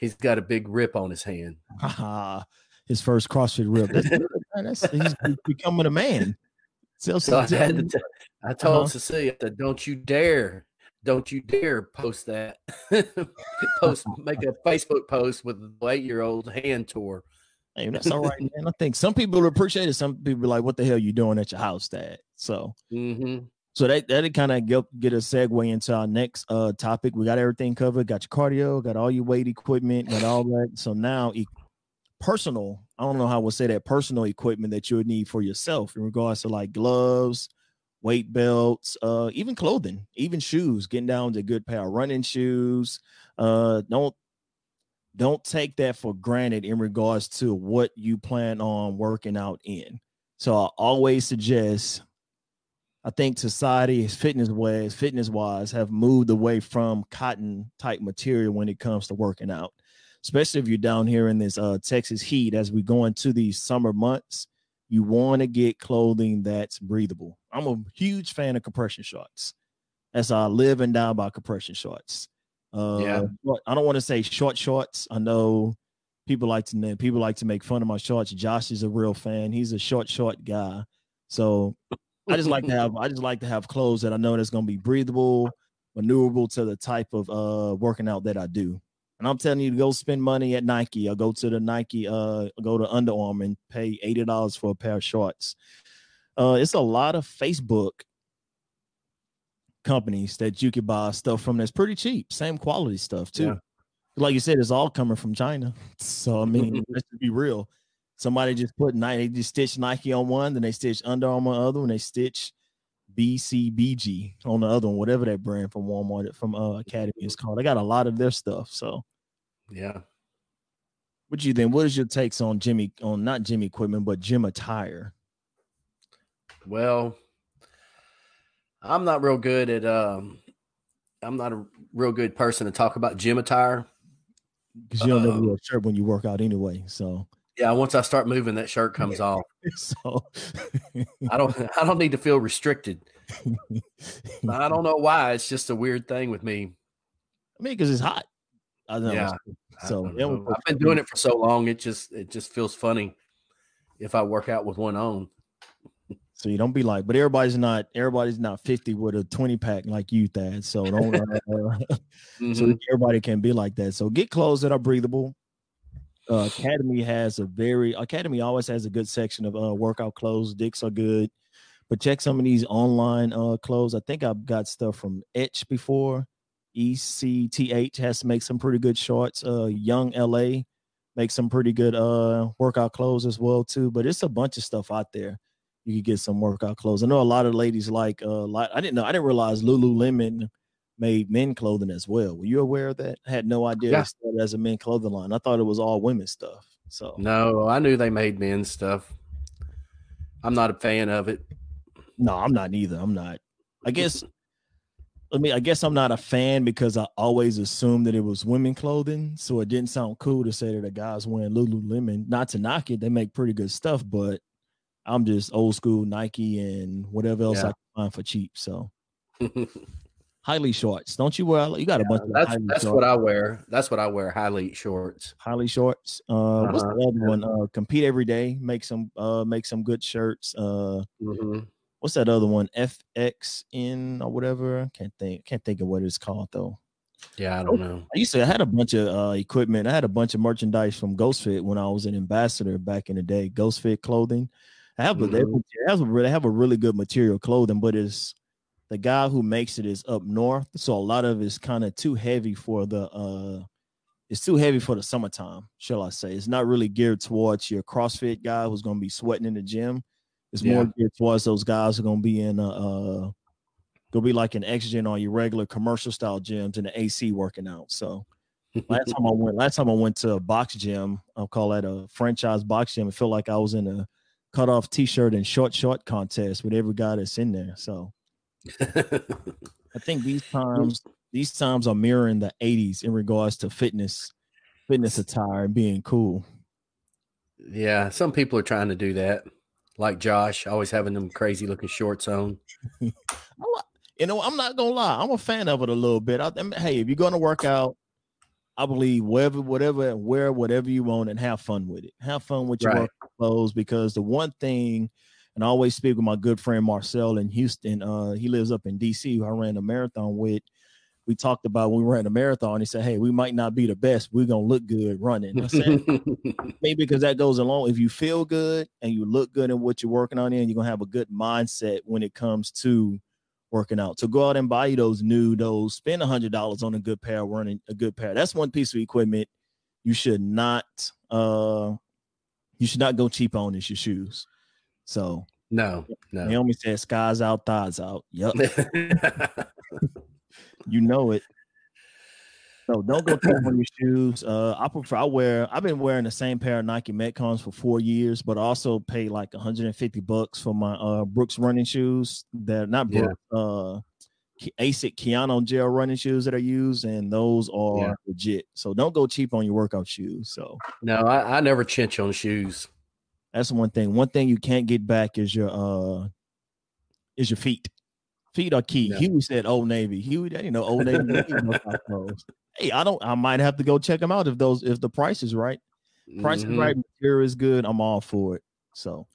He's got a big rip on his hand. his first CrossFit rip. That's, that's, he's becoming a man. So, so I, had to t- I told uh-huh. Cecilia that don't you dare, don't you dare post that. post, make a Facebook post with the eight year old hand tour. Hey, that's all right, man. I think some people appreciate it. Some people like, "What the hell you doing at your house, Dad?" So, mm-hmm. So that that kind of get, get a segue into our next uh topic. We got everything covered. Got your cardio, got all your weight equipment, got all that. So now, e- personal. I don't know how we'll say that personal equipment that you would need for yourself in regards to like gloves, weight belts, uh, even clothing, even shoes. Getting down to good pair of running shoes. Uh, don't don't take that for granted in regards to what you plan on working out in. So I always suggest, I think society, is fitness wise, fitness wise, have moved away from cotton type material when it comes to working out, especially if you're down here in this uh, Texas heat as we go into these summer months. You want to get clothing that's breathable. I'm a huge fan of compression shorts. As I live and die by compression shorts. Uh, yeah. I don't want to say short shorts. I know people like to people like to make fun of my shorts. Josh is a real fan. He's a short short guy. So I just like to have I just like to have clothes that I know that's going to be breathable, maneuverable to the type of uh working out that I do. And I'm telling you to go spend money at Nike. I'll go to the Nike, uh, go to Under Armour and pay eighty dollars for a pair of shorts. Uh, it's a lot of Facebook companies that you could buy stuff from that's pretty cheap, same quality stuff too. Yeah. Like you said, it's all coming from China. So I mean, let's be real. Somebody just put Nike, they just stitch Nike on one, then they stitch Under Armour on the other one, they stitch BCBG on the other one, whatever that brand from Walmart from uh, Academy is called. I got a lot of their stuff. So yeah. What do you think? What is your takes on Jimmy on not Jimmy equipment, but gym attire? Well, I'm not real good at um I'm not a real good person to talk about gym attire. Because you don't uh, wear a shirt when you work out anyway. So yeah, once I start moving, that shirt comes off. so I don't I don't need to feel restricted. I don't know why. It's just a weird thing with me. I mean, because it's hot. I know. Yeah. So I've been doing it for so long. It just it just feels funny if I work out with one on. So you don't be like, but everybody's not everybody's not 50 with a 20 pack like you, Thad. So don't uh, mm-hmm. so everybody can be like that. So get clothes that are breathable. Uh, Academy has a very Academy always has a good section of uh, workout clothes. Dicks are good, but check some of these online uh, clothes. I think I've got stuff from Etch before. ECHT has to make some pretty good shorts. Uh, Young LA makes some pretty good uh workout clothes as well too. But it's a bunch of stuff out there you could get some workout clothes. I know a lot of ladies like uh lot, I didn't know I didn't realize Lululemon made men clothing as well. Were you aware of that? I had no idea yeah. it started as a men clothing line. I thought it was all women stuff. So no, I knew they made men's stuff. I'm not a fan of it. No, I'm not either. I'm not. I guess I mean, I guess I'm not a fan because I always assumed that it was women clothing. So it didn't sound cool to say that a guy's wearing Lululemon. Not to knock it, they make pretty good stuff, but I'm just old school Nike and whatever else yeah. I can find for cheap. So Hylete shorts. Don't you wear? You got a bunch. That's that's shorts. what I wear. That's what I wear. Hylete shorts. Hylete shorts. Uh, uh-huh. what's the other one? Uh, compete every day. Make some. Uh, make some good shirts. Uh, mm-hmm. what's that other one? FXN or whatever. Can't think. Can't think of what it's called though. Yeah, I don't know. I used to I had a bunch of uh, equipment. I had a bunch of merchandise from Ghost Fit when I was an ambassador back in the day. Ghost Fit clothing have mm-hmm. they, have a, they have a really good material clothing, but it's the guy who makes it is up north, so a lot of it's kind of too heavy for the uh it's too heavy for the summertime, shall I say. It's not really geared towards your CrossFit guy who's gonna be sweating in the gym. It's yeah. more geared towards those guys who are gonna be in a uh gonna be like an X-Gen on your regular commercial style gyms and the AC working out. So last time I went, last time I went to a box gym, I'll call that a franchise box gym. It felt like I was in a cut off t-shirt and short short contest with every guy that's in there. So I think these times these times are mirroring the 80s in regards to fitness fitness attire and being cool. Yeah, some people are trying to do that. Like Josh, always having them crazy looking shorts on. you know, I'm not gonna lie, I'm a fan of it a little bit. I, I mean, hey, if you're gonna work out, I believe wherever, whatever, wear whatever you want and have fun with it. Have fun with your Right. clothes because the one thing, and I always speak with my good friend Marcel in Houston. Uh, he lives up in DC. Who I ran a marathon with. We talked about when we ran a marathon. He said, "Hey, we might not be the best. We're gonna look good running." I said, maybe because that goes along. If you feel good and you look good in what you're working on, and you're gonna have a good mindset when it comes to working out. So go out and buy you those new, those spend a hundred dollars on a good pair, of running a good pair. That's one piece of equipment you should not uh you should not go cheap on is your shoes. So no, no. Naomi said skies out, thighs out. Yep, you know it. So don't go cheap on your shoes. Uh, I prefer. I wear. I've been wearing the same pair of Nike Metcons for four years, but I also pay like 150 bucks for my uh Brooks running shoes. They're not Yeah. Brooks. Uh, Ki- Asic Kayano gel running shoes that I use, and those are Yeah. legit. So don't go cheap on your workout shoes. So no, I, I never chinch on shoes. That's one thing. One thing you can't get back is your uh is your feet. Feet are key. Yeah. Huey said Old Navy. Huey, that you know Old Navy. hey, I don't. I might have to go check them out if those if the price is right. Price Mhm. is right. Material is good. I'm all for it. So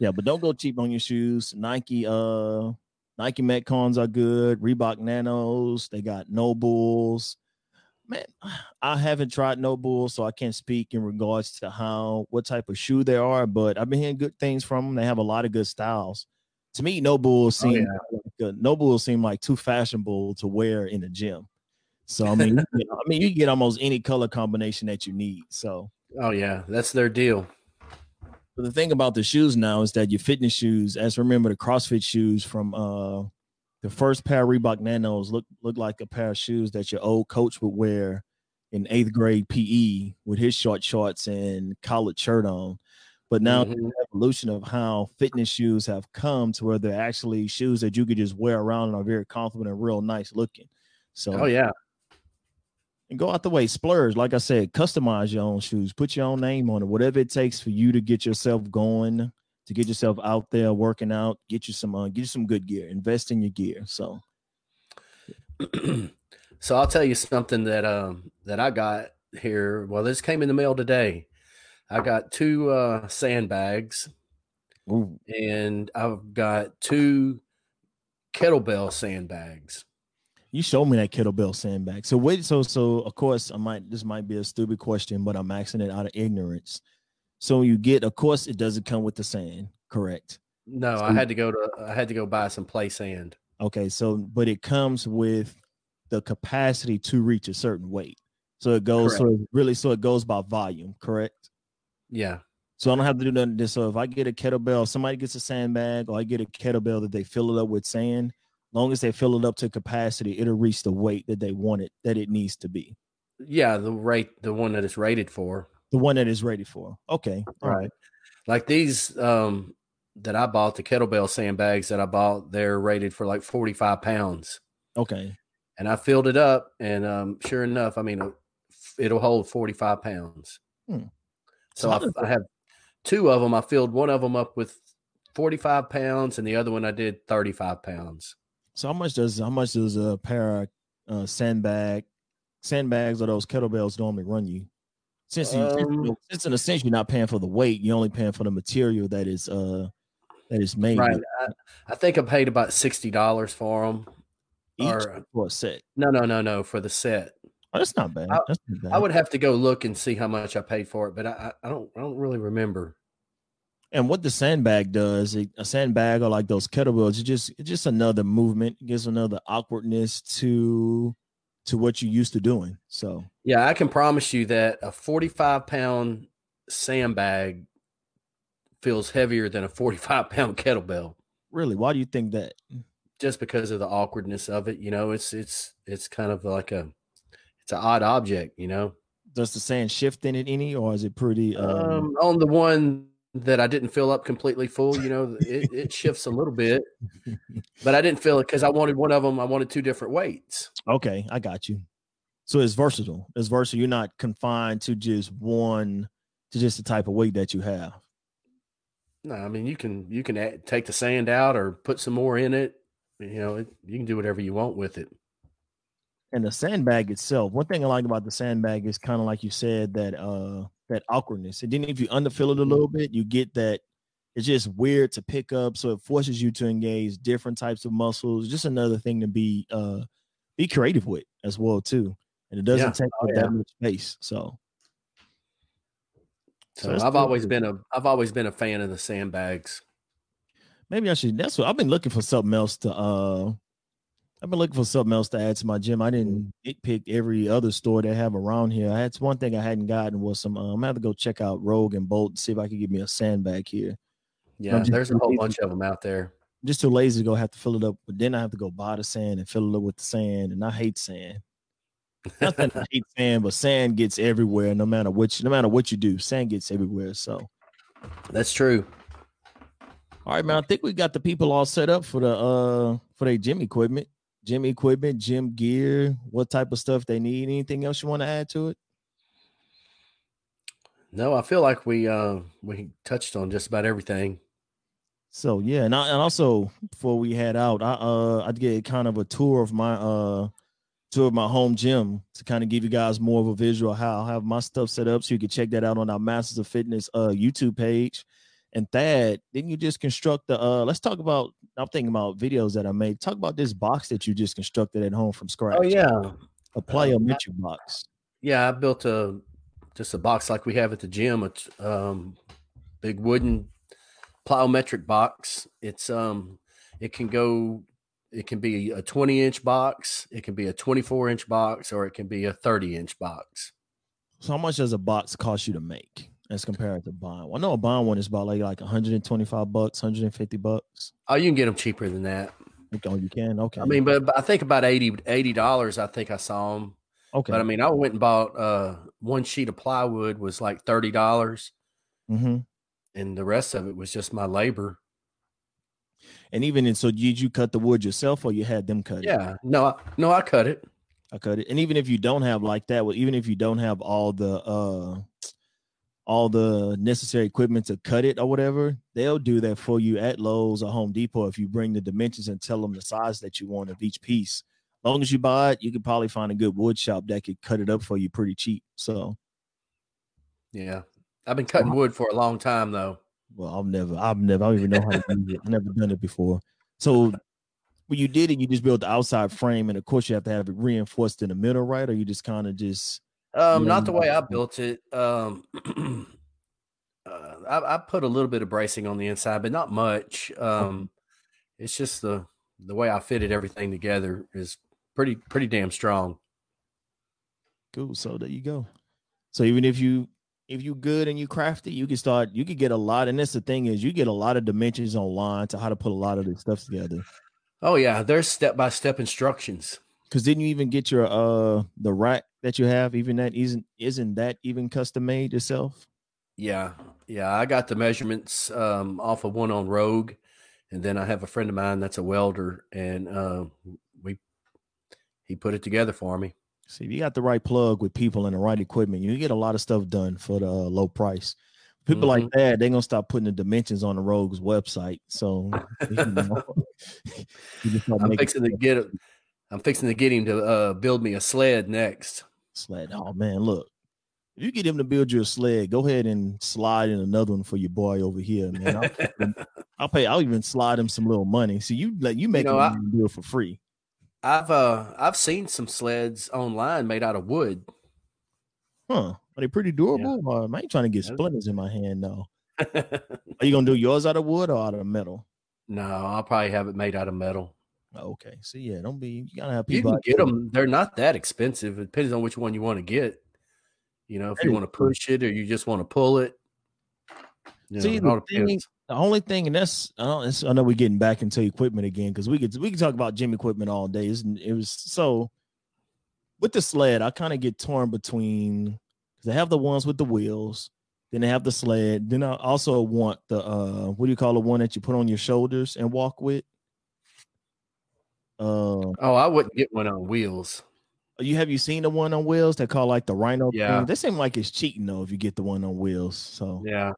yeah, but don't go cheap on your shoes. Nike uh Nike Metcons are good. Reebok Nanos. They got No Bulls. Man, I haven't tried No Bulls, so I can't speak in regards to how what type of shoe they are. But I've been hearing good things from them. They have a lot of good styles. To me, No Bulls Oh, seem like, uh, No Bulls seem like too fashionable to wear in the gym. So I mean, you get- I mean, you can get almost any color combination that you need. So Oh yeah, that's their deal. but the thing about the shoes now is that your fitness shoes, as remember the CrossFit shoes from uh the first pair of Reebok Nanos look look like a pair of shoes that your old coach would wear in eighth grade PE with his short shorts and collared shirt on. But now Mhm. the evolution of how fitness shoes have come to where they're actually shoes that you could just wear around and are very comfortable and real nice looking. So Oh yeah, and go out the way, splurge. Like I said, customize your own shoes, put your own name on it, whatever it takes for you to get yourself going, to get yourself out there working out, get you some, uh, get you some good gear, invest in your gear. So, so I'll tell you something that um that I got here. Well, this came in the mail today. I got two uh sandbags ooh, and I've got two kettlebell sandbags. you showed me that kettlebell sandbag. So wait, so so of course I might this might be a stupid question, but I'm asking it out of ignorance. So when you get, of course, it doesn't come with the sand, correct? No, So- I had to go to I had to go buy some play sand. Okay, so but it comes with the capacity to reach a certain weight. So it goes so really so it goes by volume, correct? Yeah. So I don't have to do nothing. This. So if I get a kettlebell, somebody gets a sandbag, or I get a kettlebell that they fill it up with sand. Long as they fill it up to capacity, it'll reach the weight that they want it that it needs to be. Yeah, the rate the one that it's rated for. The one that is ready for. Okay, all right. Like these um that I bought, the kettlebell sandbags that I bought, they're rated for like 45 pounds. Okay, And I filled it up and um sure enough, I mean uh, it'll hold 45 pounds. Hmm. So I, I have two of them. I filled one of them up with 45 pounds and the other one I did 35 pounds. so how much does how much does a pair of uh, sandbag sandbags or those kettlebells normally run you? Since you Um, since in a sense you're not paying for the weight, you're only paying for the material that is uh that is made Right. I, I think I paid about $60 for them. each or- for a set. No, no, no, no, for the set. Oh, that's not bad. I- that's not bad. I would have to go look and see how much I paid for it, but I, I don't I don't really remember. And what the sandbag does, it, a sandbag or like those kettlebells, it just it's just another movement, it gives another awkwardness to to what you're used to doing. So Yeah, I can promise you that a 45 pound sandbag feels heavier than a 45 pound kettlebell really, why do you think that? just because of the awkwardness of it. You know, it's it's it's kind of like a it's an odd object. You know, Does the sand shift in it any, or is it pretty? Um, um, on the one that I didn't fill up completely full. You know, it, it shifts a little bit, but I didn't feel it because I wanted one of them. I wanted two different weights. Okay, I got you. So it's versatile. It's versatile. You're not confined to just one, to just the type of weight that you have. No, I mean you can you can add, take the sand out or put some more in it. You know, it, you can do whatever you want with it. And the sandbag itself, one thing I like about the sandbag is kind of like you said that uh that awkwardness. And then if you underfill it a little bit, you get that it's just weird to pick up. So it forces you to engage different types of muscles. Just another thing to be uh be creative with as well too. And it doesn't Yeah. take Oh, up yeah. that much space. So So that's I've cool. always been a I've always been a fan of the sandbags. maybe I should that's what I've been looking for something else to uh I've been looking for something else to add to my gym. I didn't pick every other store they have around here. I had one thing I hadn't gotten was some. Uh, I'm gonna have to go check out Rogue and Bolt and see if I can get me a sandbag here. Yeah, there's a whole lazy. bunch of them out there. I'm just too lazy to go have to fill it up, but then I have to go buy the sand and fill it up with the sand, and I hate sand. Nothing I hate sand, but sand gets everywhere. No matter what, you, no matter what you do, sand gets everywhere. So, That's true. all right, man. I think we got the people all set up for the uh for their gym equipment, gym equipment, gym gear, what type of stuff they need. Anything else you want to add to it? No, I feel like we uh we touched on just about everything. So yeah, and, I, and also before we head out, I uh I get kind of a tour of my uh tour of my home gym to kind of give you guys more of a visual how I have my stuff set up, so you can check that out on our Masters of Fitness uh YouTube page. And Thad, didn't you just construct the uh? Let's talk about. I'm thinking about videos that I made. Talk about this box that you just constructed at home from scratch. Oh yeah, a plyometric box. yeah. I built a just a box like we have at the gym. It's um big wooden plyometric box. It's um it can go. It can be a 20 inch box. It can be a 24 inch box, or it can be a 30 inch box. So how much does a box cost you to make as compared to buying one? I know a buying one is about like like 125 bucks, 150 bucks. Oh, you can get them cheaper than that. Oh, you can. Okay. I mean, but, but I think about 80 dollars. I think I saw them. okay. But I mean, I went and bought uh one sheet of plywood was like thirty dollars, hmm and the rest of it was just my labor. And even in so, did you cut the wood yourself or you had them cut it? Yeah, no, I, no, I cut it. I cut it. And even if you don't have like that, well, even if you don't have all the uh all the necessary equipment to cut it or whatever, they'll do that for you at Lowe's or Home Depot if you bring the dimensions and tell them the size that you want of each piece. As long as you buy it, you could probably find a good wood shop that could cut it up for you pretty cheap. So, Yeah, I've been cutting wood for a long time though. well, I've never, I've never, I don't even know how to do it. I've never done it before. So, when you did it, you just built the outside frame, and of course, you have to have it reinforced in the middle, right? Or you just kind of just Um, not the way I built it. Um, uh, I, I put a little bit of bracing on the inside, but not much. Um, it's just the the way I fitted everything together is pretty pretty damn strong. Cool. So there you go. So even if you if you good and you crafty, you can start. You could get a lot. And that's the thing is, you get a lot of dimensions online to how to put a lot of this stuff together. Oh yeah, there's step by step instructions. Because didn't you even get your uh the rack that you have? Even that isn't isn't that even custom made yourself? Yeah, yeah. I got the measurements um, off of one on Rogue, and then I have a friend of mine that's a welder, and uh, we he put it together for me. See, if you got the right plug with people and the right equipment, you get a lot of stuff done for the uh, low price. People like that, they're gonna start putting the dimensions on the Rogue's website. So you know, you I'm fixing to get it. I'm fixing to get him to uh, build me a sled next. sled. Oh man, look. If you get him to build you a sled, go ahead and slide in another one for your boy over here, man. I'll, I'll pay. I'll even slide him some little money. So you like you make know, him I- do it for free. I've uh I've seen some sleds online made out of wood. Huh? Are they pretty durable? Or am I ain't trying to get Yeah. splinters in my hand though? Are you gonna do yours out of wood or out of metal? no, I'll probably have it made out of metal. Okay. So yeah, don't be. You gotta have You people. can get them. They're not that expensive. It depends on which one you want to get. You know, if you want to push it or you just want to pull it. You See, know, it the thing- The only thing, and that's I, I know we're getting back into equipment again because we could we can talk about gym equipment all day. It's, it was so with the sled, I kind of get torn between because they have the ones with the wheels, Then they have the sled. Then I also want the uh what do you call the one that you put on your shoulders and walk with? Uh Oh, I wouldn't get one on wheels. you have you seen the one on wheels that call like the rhino Yeah. thing? They seem like it's cheating though if you get the one on wheels. So Yeah.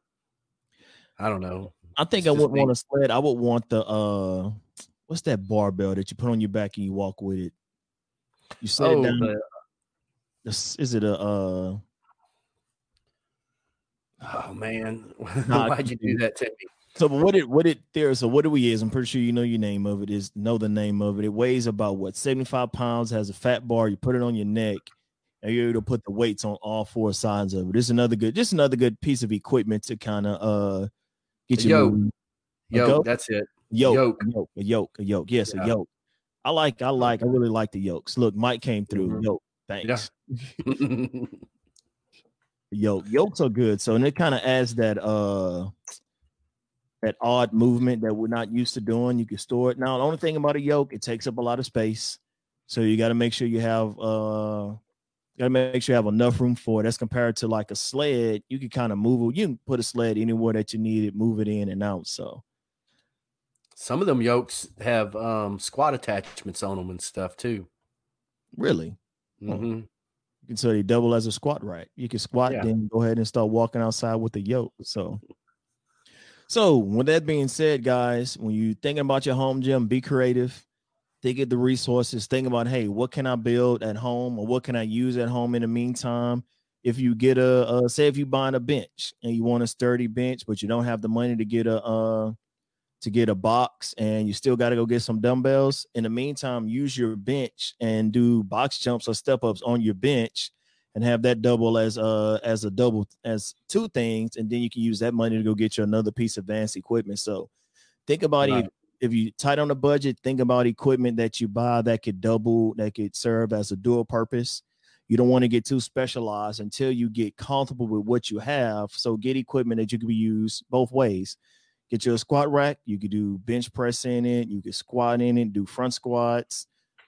I don't know. I think It's I wouldn't me. want a sled. I would want the uh what's that barbell that you put on your back and you walk with it? You set Oh, it down. the, This- Is it a uh oh man. Why'd you do that to me? So what it what it there so what do we is I'm pretty sure you know your name of it is know the name of it. It weighs about what 75 pounds, has a fat bar, you put it on your neck, and you're able to put the weights on all four sides of it. This is another good just another good piece of equipment to kind of uh get you yoke. moving. Yo, goat? that's it. yoke, Yoke. a yoke, a yoke, a yoke. Yes, Yeah. a yoke. I like, I like, I really like the yokes. Look, Mike came through. Mhm. Yoke, thanks. Yoke, yokes are good. So and it kind of adds that uh that odd movement that we're not used to doing. You can store it. Now, the only thing about a yoke, it takes up a lot of space. So you got to make sure you have uh you gotta make sure you have enough room for it. That's compared to like a sled. You can kind of move it. You can put a sled anywhere that you need it, move it in and out. So Some of them yokes have um, squat attachments on them and stuff too. really. Mm-hmm. You can so they double as a squat rack. You can squat, Yeah. then go ahead and start walking outside with the yoke. So, so with that being said, guys, when you thinking about your home gym, be creative. Think of the resources. Think about, hey, what can I build at home, or what can I use at home in the meantime? If you get a, uh, say, if you buying a bench and you want a sturdy bench, but you don't have the money to get a, uh, to get a box, and you still got to go get some dumbbells. In the meantime, use your bench and do box jumps or step ups on your bench, and have that double as uh as a double as two things, and then you can use that money to go get you another piece of advanced equipment. So think about Right. it. If you tight on the budget, think about equipment that you buy that could double, that could serve as a dual purpose. You don't want to get too specialized until you get comfortable with what you have. So get equipment that you can be used both ways. Get you a squat rack. You could do bench press in it. You could squat in it, do front squats,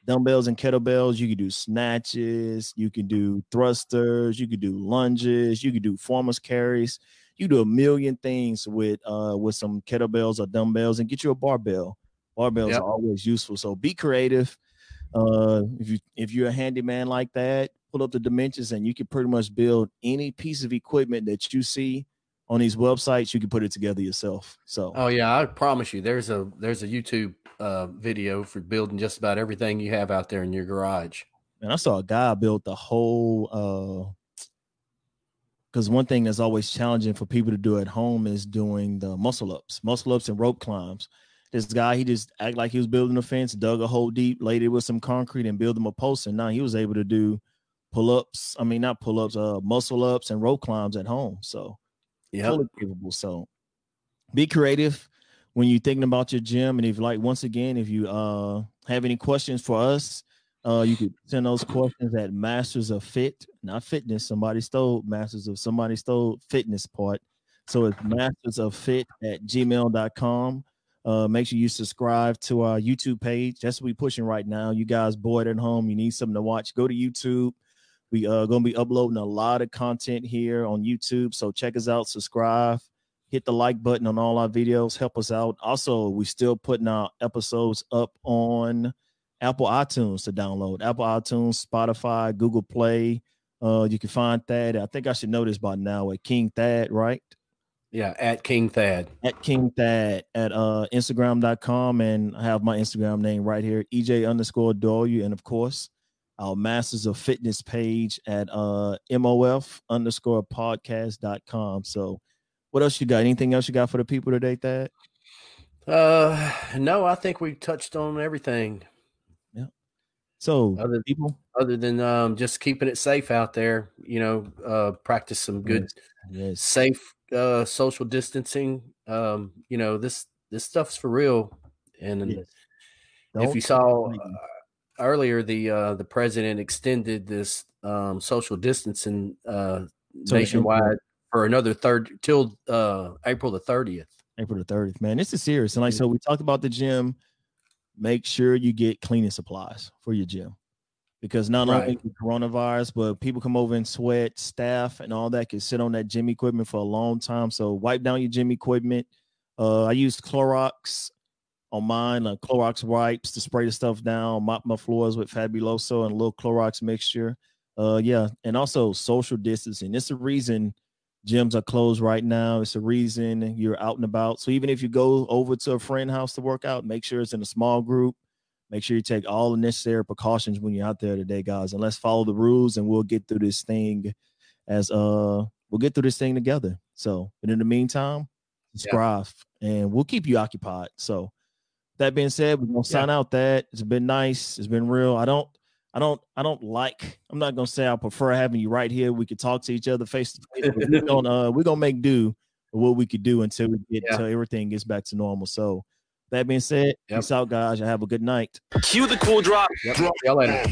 dumbbells and kettlebells. You could do snatches. You can do thrusters. You could do lunges. You could do farmer's carries. You do a million things with uh with some kettlebells or dumbbells and get you a barbell. Barbells Yep. are always useful. So be creative. Uh if you if you're a handyman like that, pull up the dimensions and you can pretty much build any piece of equipment that you see on these websites, you can put it together yourself. So Oh yeah, I promise you, there's a there's a YouTube uh, video for building just about everything you have out there in your garage. And I saw a guy build the whole uh because one thing that's always challenging for people to do at home is doing the muscle ups, muscle ups and rope climbs. This guy, he just act like he was building a fence, dug a hole deep, laid it with some concrete, and built him a post. And now he was able to do pull ups. I mean, not pull ups, uh, muscle ups and rope climbs at home. So Yeah, capable. So be creative when you're thinking about your gym. And if like once again, if you uh have any questions for us, uh you could send those questions at masters of fit, not fitness. Somebody stole masters of somebody stole fitness part. So it's masters of fit at gmail.com. Uh make sure you subscribe to our YouTube page. That's what we're pushing right now. You guys bored at home, you need something to watch. Go to YouTube. We are gonna be uploading a lot of content here on YouTube. So check us out, subscribe, hit the like button on all our videos, help us out. Also, we still putting our episodes up on Apple iTunes to download. Apple iTunes, Spotify, Google Play. Uh, you can find Thad. I think I should know this by now at King Thad, right? yeah. At King Thad. At King Thad at uh Instagram.com. And I have my Instagram name right here, EJ underscore W. And of course, our Masters of Fitness page at uh MOF underscore podcast.com. So what else you got? Anything else you got for the people today, Thad? Uh, no, I think we touched on everything Yeah. So Other- people other than um, just keeping it safe out there. You know, uh, practice some good, yes. safe uh, social distancing. Um, you know, this this stuff's for real. And yes. if you saw uh, earlier, the uh, the president extended this um, social distancing uh, So nationwide for another third till uh, April the thirtieth. April the 30th, man. This is serious. And like so we talked about the gym. Make sure you get cleaning supplies for your gym. because not Right. only coronavirus, but people come over and sweat, staff and all that can sit on that gym equipment for a long time. So wipe down your gym equipment. Uh, I use Clorox on mine, like Clorox wipes to spray the stuff down, mop my floors with Fabuloso and a little Clorox mixture. Uh, yeah, and also social distancing. It's the reason gyms are closed right now. It's a reason you're out and about. So even if you go over to a friend house to work out, make sure it's in a small group. Make sure you take all the necessary precautions when you're out there today, guys. And let's follow the rules and we'll get through this thing as uh we'll get through this thing together. So, but in the meantime, subscribe and we'll keep you occupied. So that being said, we're gonna sign out that. It's been nice, it's been real. I don't I don't I don't like I'm not gonna say I prefer having you right here. We could talk to each other face to face. We're gonna uh we're gonna make do with what we could do until we get Yeah. until everything gets back to normal. So that being said, Yep. peace out, guys. You have a good night. Cue the cool drop. Yep. See y'all later.